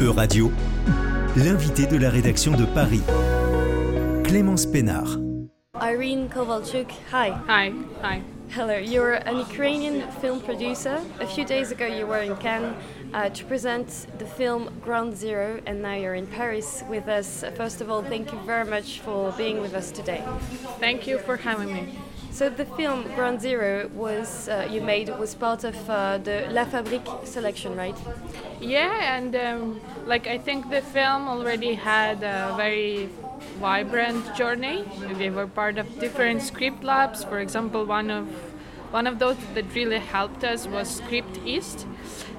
E-Radio, l'invité de la rédaction de Paris, Clémence Pénard. Irene Kovalchuk, hi. Hi, hi. Hello, you're an Ukrainian film producer. A few days ago, you were in Cannes uh, to present the film Ground Zero, and now you're in Paris with us. First of all, thank you very much for being with us today. Thank you for having me. So the film Ground Zero was uh, you made was part of uh, the La Fabrique selection, right? Yeah, and um, like I think the film already had a very vibrant journey. We were part of different script labs. For example, one of one of those that really helped us was Script East.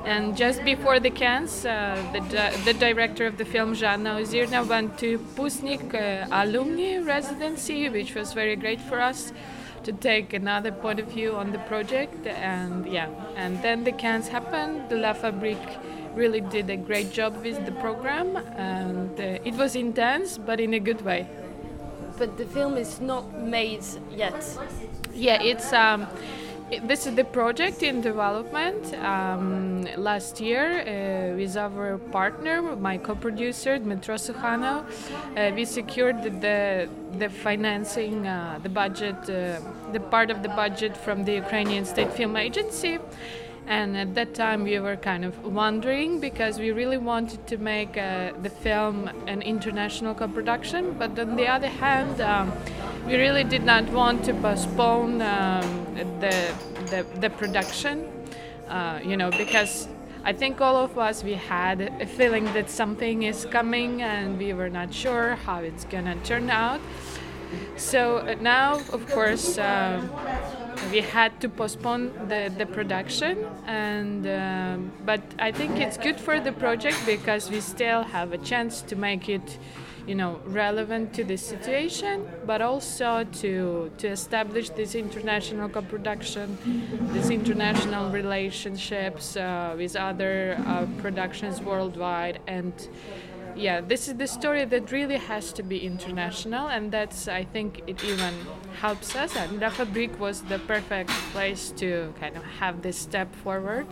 And just before the Cannes, uh, the, di- the director of the film, Zhanna Ozirna, went to Pusnik uh, alumni residency, which was very great for us to take another point of view on the project. And yeah, and then the Cannes happened. The La Fabrique really did a great job with the program, and uh, it was intense, but in a good way. But the film is not made yet. Yeah, it's. Um, this is the project in development. Um, last year, uh, with our partner, my co-producer Dmitro Sukhanov, uh, we secured the the, the financing, uh, the budget, uh, the part of the budget from the Ukrainian State Film Agency. And at that time, we were kind of wondering because we really wanted to make uh, the film an international co-production. But on the other hand, um, we really did not want to postpone um, the, the the production. Uh, you know, because I think all of us we had a feeling that something is coming, and we were not sure how it's gonna turn out. So uh, now, of course, uh, we had to postpone the, the production, and um, but I think it's good for the project because we still have a chance to make it, you know, relevant to the situation, but also to to establish this international co-production, these international relationships uh, with other uh, productions worldwide, and yeah, this is the story that really has to be international, and that's I think it even helps us. And La Fabrique was the perfect place to kind of have this step forward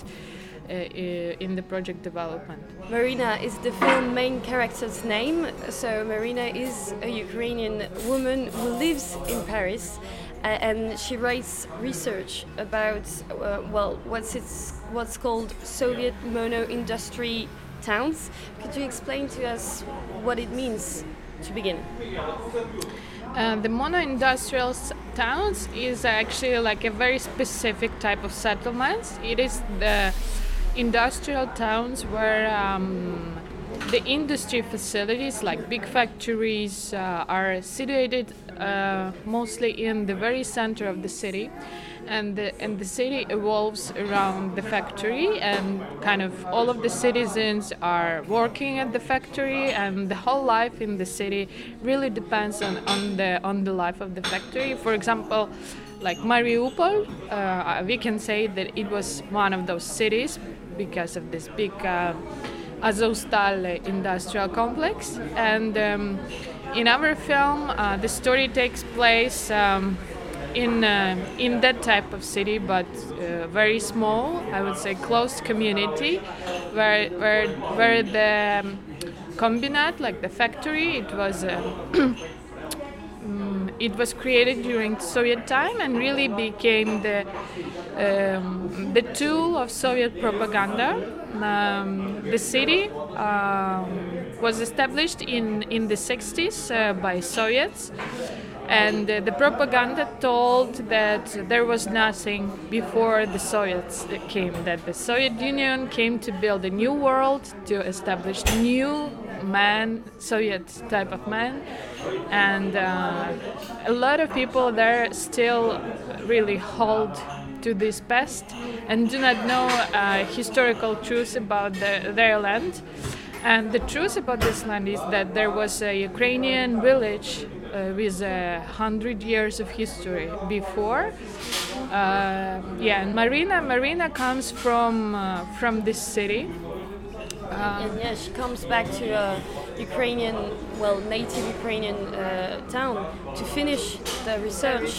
uh, in the project development. Marina is the film main character's name. So Marina is a Ukrainian woman who lives in Paris, uh, and she writes research about uh, well, what's it's what's called Soviet mono industry towns. Could you explain to us what it means to begin? Uh, the mono-industrial towns is actually like a very specific type of settlements. It is the industrial towns where um, the industry facilities, like big factories, uh, are situated uh, mostly in the very center of the city. And the, and the city evolves around the factory, and kind of all of the citizens are working at the factory, and the whole life in the city really depends on, on the on the life of the factory. For example, like Mariupol, uh, we can say that it was one of those cities because of this big uh, Azovstal industrial complex. And um, in our film, uh, the story takes place um, in uh, in that type of city, but uh, very small. I would say closed community, where where where the um, combinat, like the factory, it was. Uh, Mm, it was created during Soviet time and really became the um, the tool of Soviet propaganda. Um, the city um, was established in in the 60s uh, by Soviets, and uh, the propaganda told that there was nothing before the Soviets came. That the Soviet Union came to build a new world, to establish new man, Soviet type of man, and uh, a lot of people there still really hold to this past and do not know uh, historical truths about the, their land. And the truth about this land is that there was a Ukrainian village uh, with a hundred years of history before. Uh, yeah, and Marina, Marina comes from uh, from this city. and yeah, she comes back to a Ukrainian, well, native Ukrainian uh, town to finish the research.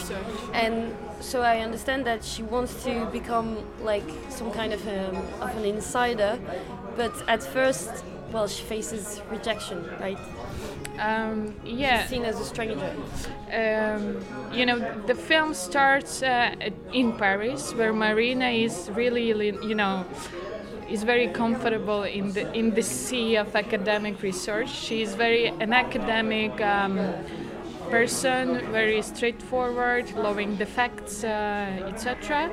And so I understand that she wants to become like some kind of, um, of an insider but at first, well, she faces rejection, right? Um, yeah. She's seen as a stranger. Um, you know, the film starts uh, in Paris, where Marina is really, you know, is very comfortable in the in the sea of academic research. She is very an academic um, person, very straightforward, loving the facts, uh, etc.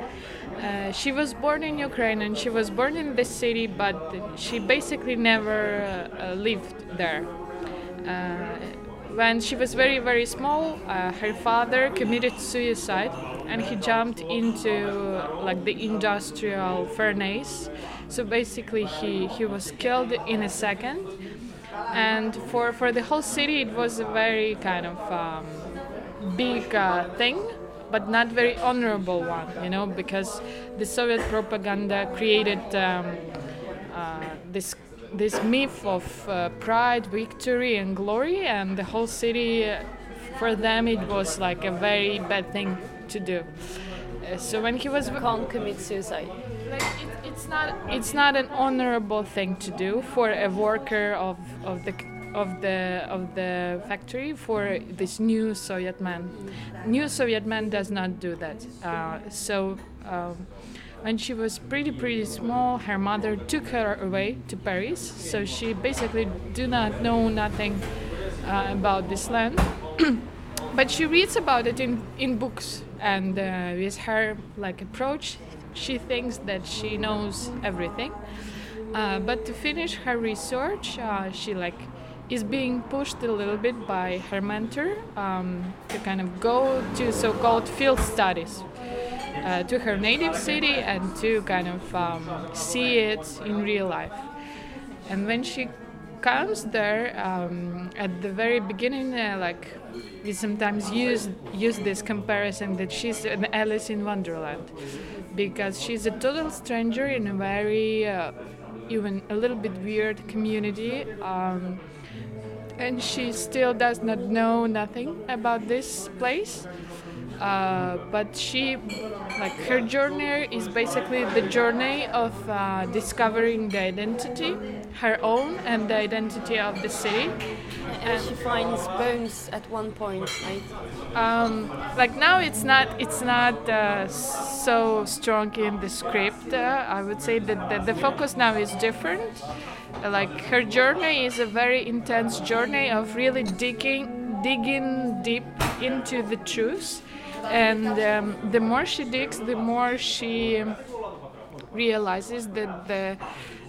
Uh, she was born in Ukraine and she was born in this city, but she basically never uh, lived there. Uh, when she was very very small, uh, her father committed suicide and he jumped into like the industrial furnace. So basically, he he was killed in a second. And for for the whole city, it was a very kind of um, big uh, thing but not very honorable one, you know, because the Soviet propaganda created um, uh, this this myth of uh, pride, victory, and glory, and the whole city, uh, for them, it was like a very bad thing to do. Uh, so when he was can't commit suicide. Like it, it's not it's not an honorable thing to do for a worker of, of the of the of the factory for this new Soviet man. New Soviet man does not do that. Uh, so. Um, when she was pretty pretty small her mother took her away to paris so she basically do not know nothing uh, about this land but she reads about it in, in books and uh, with her like approach she thinks that she knows everything uh, but to finish her research uh, she like is being pushed a little bit by her mentor um, to kind of go to so-called field studies uh, to her native city and to kind of um, see it in real life. And when she comes there, um, at the very beginning, uh, like we sometimes use use this comparison that she's an Alice in Wonderland, because she's a total stranger in a very uh, even a little bit weird community. Um, and she still does not know nothing about this place uh, but she, like her journey is basically the journey of uh, discovering the identity, her own, and the identity of the city. And she finds bones at one point, right? Um, like now, it's not it's not uh, so strong in the script. Uh, I would say that the, the focus now is different. Like her journey is a very intense journey of really digging digging deep into the truth and um, the more she digs, the more she realizes that the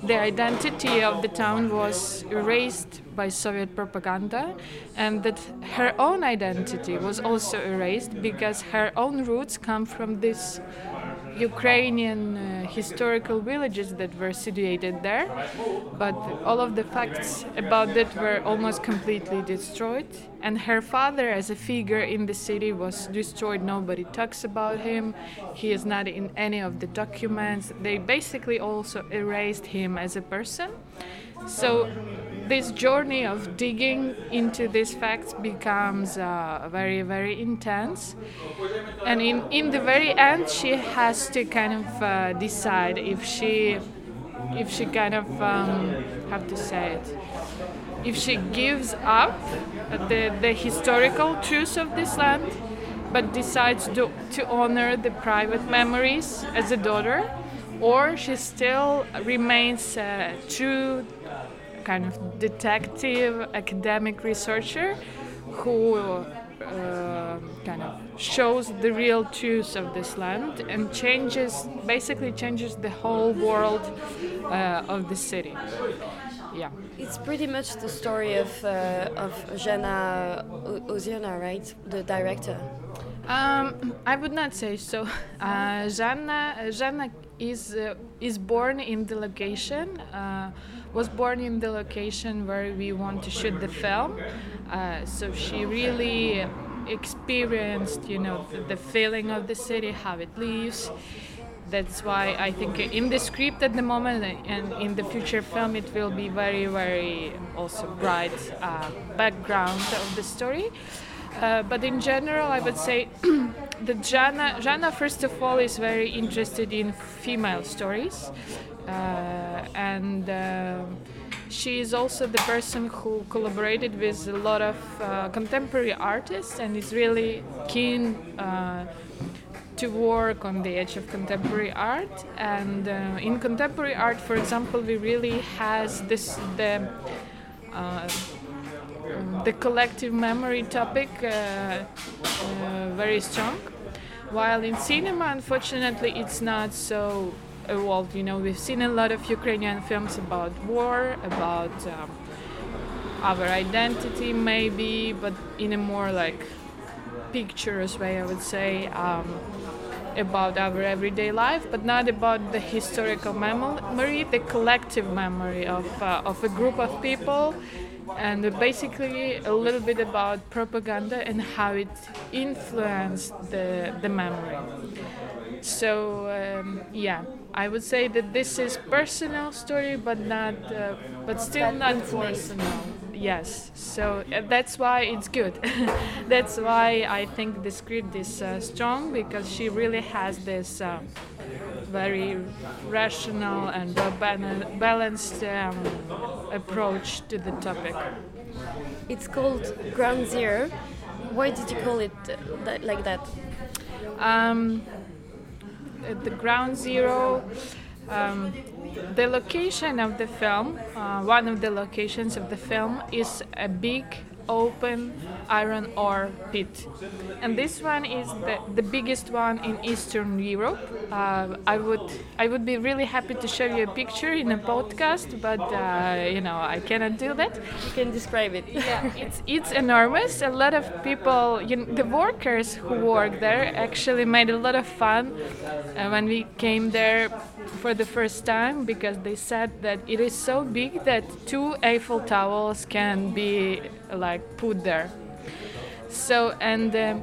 the identity of the town was erased by Soviet propaganda, and that her own identity was also erased because her own roots come from this Ukrainian uh, historical villages that were situated there, but all of the facts about that were almost completely destroyed. And her father, as a figure in the city, was destroyed. Nobody talks about him. He is not in any of the documents. They basically also erased him as a person. So this journey of digging into these facts becomes uh, very, very intense. And in, in the very end, she has to kind of uh, decide if she, if she kind of, um, how to say it, if she gives up the, the historical truth of this land, but decides to, to honor the private memories as a daughter, or she still remains uh, true kind of detective academic researcher who uh, kind of shows the real truth of this land and changes basically changes the whole world uh, of the city yeah it's pretty much the story of uh, of Zhanna Ozirna right the director um, I would not say so. Uh, Zhanna, Zhanna is uh, is born in the location. Uh, was born in the location where we want to shoot the film. Uh, so she really experienced, you know, the, the, feeling of the city, how it lives. That's why I think in the script at the moment and in the future film it will be very, very also bright uh, background of the story. Uh, but in general, I would say that Zhanna, Zhanna, first of all, is very interested in female stories. Uh, and uh, she is also the person who collaborated with a lot of uh, contemporary artists and is really keen uh, to work on the edge of contemporary art. And uh, in contemporary art, for example, we really has this the the collective memory topic uh, uh, very strong. While in cinema, unfortunately, it's not so evolved. You know, we've seen a lot of Ukrainian films about war, about um, our identity, maybe, but in a more like pictures way, I would say. Um, about our everyday life, but not about the historical memory, the collective memory of, uh, of a group of people and basically a little bit about propaganda and how it influenced the, the memory. So um, yeah, I would say that this is personal story, but not, uh, but still not personal. Yes, so uh, that's why it's good. that's why I think the script is uh, strong because she really has this uh, very rational and balanced um, approach to the topic. It's called Ground Zero. Why did you call it that, like that? Um, the Ground Zero. Um, the location of the film, uh, one of the locations of the film, is a big open iron ore pit. And this one is the, the biggest one in Eastern Europe. Uh, I would I would be really happy to show you a picture in a podcast, but uh, you know I cannot do that. You can describe it. yeah, it's it's enormous. A lot of people, you know, the workers who work there, actually made a lot of fun uh, when we came there for the first time because they said that it is so big that two Eiffel Towers can be like put there. So, and um,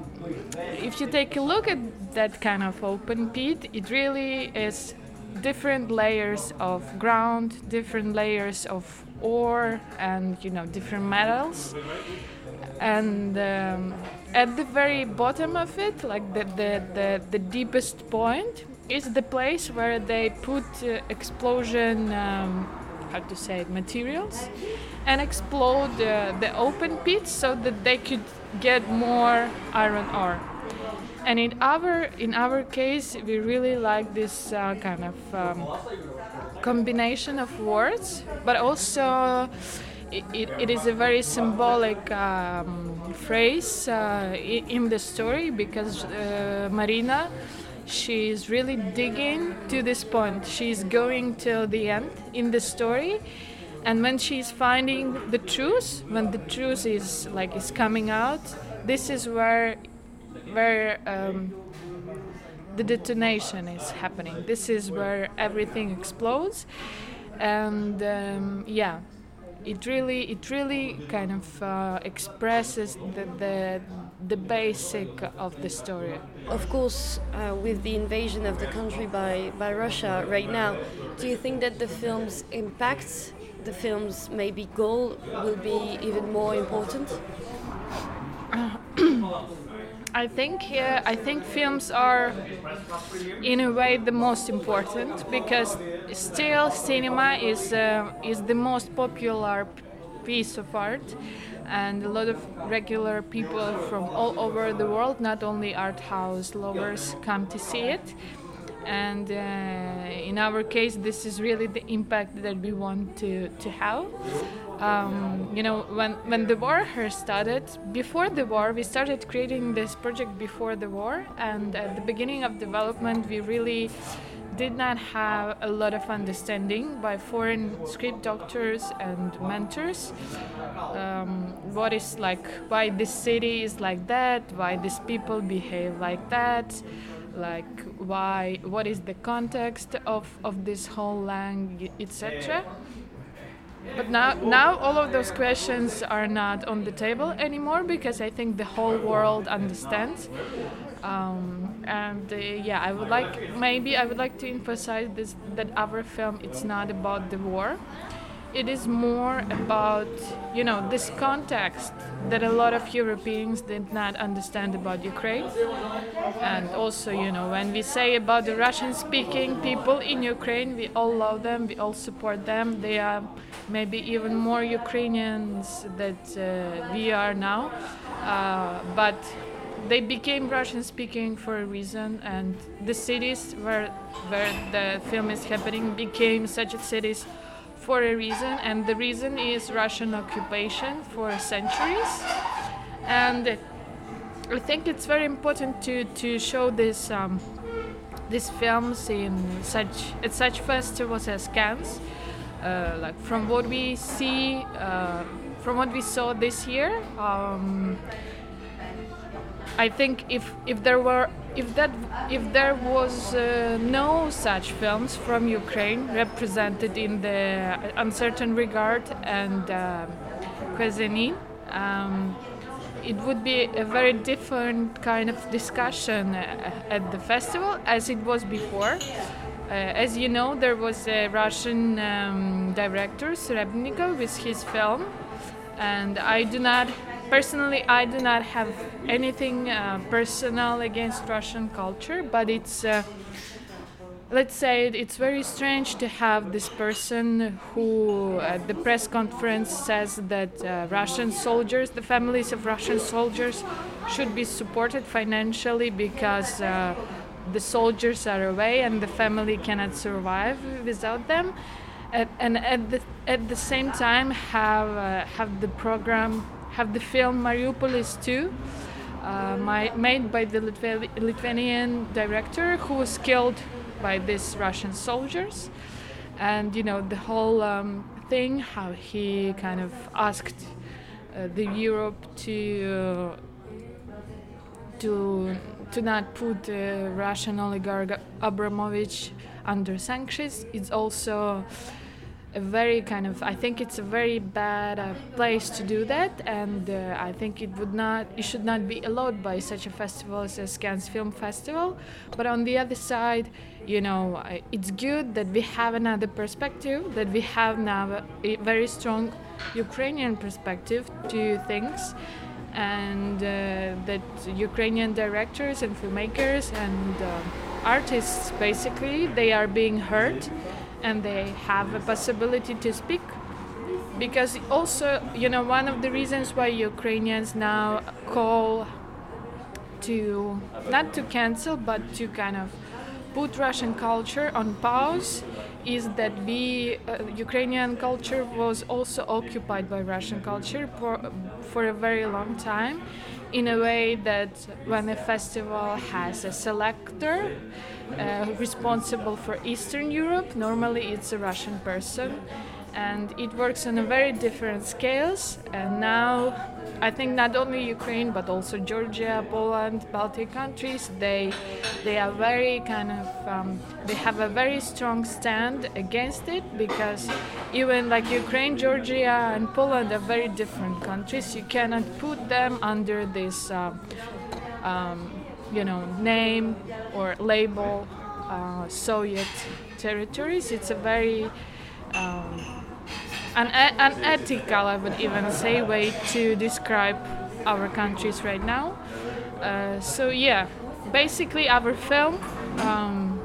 if you take a look at that kind of open pit, it really is different layers of ground, different layers of ore, and you know, different metals. And um, at the very bottom of it, like the, the, the, the deepest point, is the place where they put uh, explosion, um, how to say, it, materials and explode uh, the open pits so that they could get more iron ore. And in our in our case, we really like this uh, kind of um, combination of words, but also it, it, it is a very symbolic um, phrase uh, in the story because uh, Marina she is really digging to this point. She's going till the end in the story, and when she's finding the truth when the truth is like is coming out this is where where um, the detonation is happening. This is where everything explodes. And um, yeah it really it really kind of uh, expresses the, the the basic of the story. Of course, uh, with the invasion of the country by by Russia right now, do you think that the film's impact the film's maybe goal will be even more important? I think uh, I think films are in a way the most important because still cinema is uh, is the most popular piece of art and a lot of regular people from all over the world not only art house lovers come to see it. And uh, in our case this is really the impact that we want to, to have um, you know when, when the war started before the war we started creating this project before the war and at the beginning of development we really did not have a lot of understanding by foreign script doctors and mentors. Um, what is like why this city is like that why these people behave like that like why what is the context of, of this whole language etc but now now all of those questions are not on the table anymore because i think the whole world understands. Um, and uh, yeah i would like maybe i would like to emphasize this that our film it's not about the war it is more about you know this context that a lot of Europeans did not understand about Ukraine, and also you know when we say about the Russian-speaking people in Ukraine, we all love them, we all support them. They are maybe even more Ukrainians that uh, we are now, uh, but they became Russian speaking for a reason, and the cities where where the film is happening became such cities for a reason, and the reason is Russian occupation for centuries. And I think it's very important to, to show this um, these films in such at such festivals as Cannes. Uh, like from what we see, uh, from what we saw this year. Um, I think if if there were if that if there was uh, no such films from Ukraine represented in the Un Certain Regard and uh, um, it would be a very different kind of discussion uh, at the festival as it was before. Uh, as you know, there was a Russian um, director, Serebrennikov, with his film, and I do not personally i do not have anything uh, personal against russian culture but it's uh, let's say it's very strange to have this person who at the press conference says that uh, russian soldiers the families of russian soldiers should be supported financially because uh, the soldiers are away and the family cannot survive without them. And, and at the at the same time have uh, have the program have the film Mariupolis 2, uh, my, made by the Litva- Lithuanian director who was killed by these Russian soldiers. And you know, the whole um, thing, how he kind of asked uh, the Europe to. to to not put uh, Russian oligarch Abramovich under sanctions. It's also a very kind of I think it's a very bad uh, place to do that, and uh, I think it would not it should not be allowed by such a festival as Cannes Film Festival. But on the other side, you know, it's good that we have another perspective, that we have now a very strong Ukrainian perspective to things, and uh, that Ukrainian directors and filmmakers and uh, artists basically they are being heard and they have a possibility to speak. Because also you know one of the reasons why ukrainians now call to not to cancel but to kind of put russian culture on pause is that we uh, ukrainian culture was also occupied by russian culture for, for a very long time in a way that when a festival has a selector uh, responsible for Eastern Europe, normally it's a Russian person, and it works on a very different scales. And now, I think not only Ukraine but also Georgia, Poland, Baltic countries, they they are very kind of um, they have a very strong stand against it because even like Ukraine, Georgia, and Poland are very different countries. You cannot put them under this. Uh, um, you know, name or label uh, Soviet territories. It's a very um, unethical, I would even say, way to describe our countries right now. Uh, so yeah, basically our film. Um,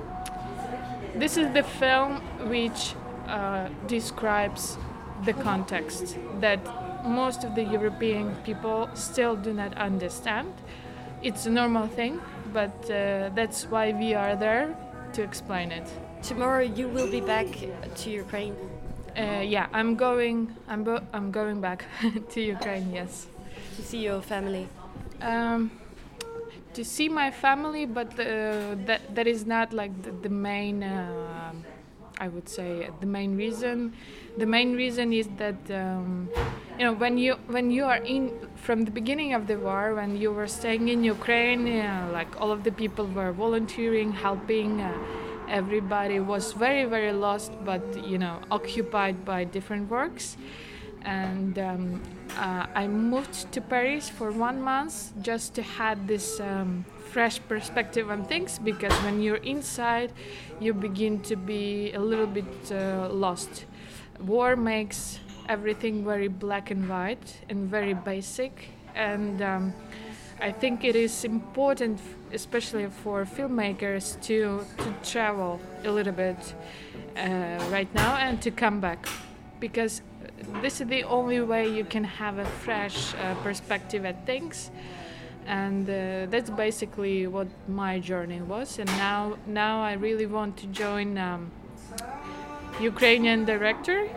this is the film which uh, describes the context that most of the European people still do not understand. It's a normal thing, but uh, that's why we are there to explain it. Tomorrow you will be back to Ukraine. Uh, yeah, I'm going. I'm bo- I'm going back to Ukraine. Yes. To see your family. Um, to see my family, but uh, that that is not like the, the main. Uh, I would say the main reason. The main reason is that um, you know when you when you are in from the beginning of the war when you were staying in Ukraine, know, like all of the people were volunteering, helping. Uh, everybody was very very lost but you know occupied by different works and um, uh, i moved to paris for one month just to have this um, fresh perspective on things because when you're inside you begin to be a little bit uh, lost war makes everything very black and white and very basic. And um, I think it is important, especially for filmmakers, to, to travel a little bit uh, right now and to come back. Because this is the only way you can have a fresh uh, perspective at things. And uh, that's basically what my journey was. And now now i really want to join um, ukrainian director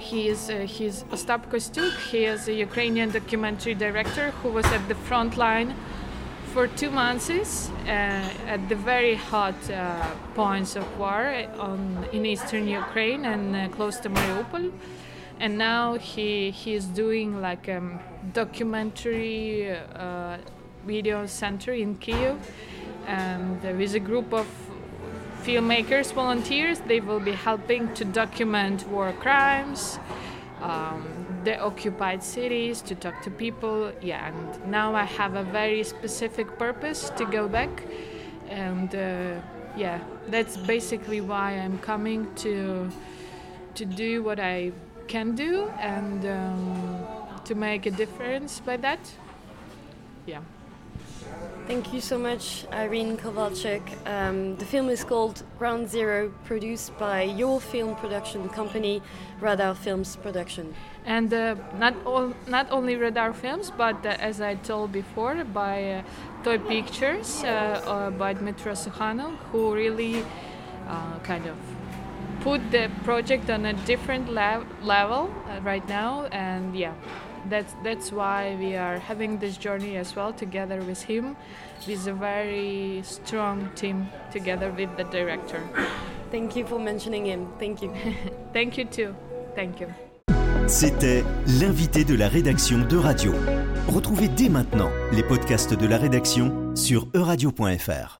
he is uh, he's Ostap Kostjuk. He is a Ukrainian documentary director who was at the front line for two months uh, at the very hot uh, points of war on, in eastern Ukraine and uh, close to Mariupol. And now he he is doing like a um, documentary uh, video center in Kiev, and there is a group of filmmakers, volunteers. They will be helping to document war crimes, um, the occupied cities, to talk to people. Yeah, and now I have a very specific purpose to go back, and uh, yeah, that's basically why I'm coming to to do what I can do and um, to make a difference by that. Yeah. Thank you so much, Irene Kovalchuk. Um, the film is called Ground Zero, produced by your film production company, Radar Films Production. And uh, not not only Radar Films, but uh, as I told before, by uh, Toy Pictures, uh, uh, by Dmitro Sukhanov, who really uh, kind of put the project on a different level right now. And yeah, that's that's why we are having this journey as well together with him. With a very strong team together with the director. Thank you for mentioning him. Thank you. Thank you too. Thank you. C'était l'invité de la rédaction de Radio. Retrouvez dès maintenant les podcasts de la rédaction sur euradio.fr.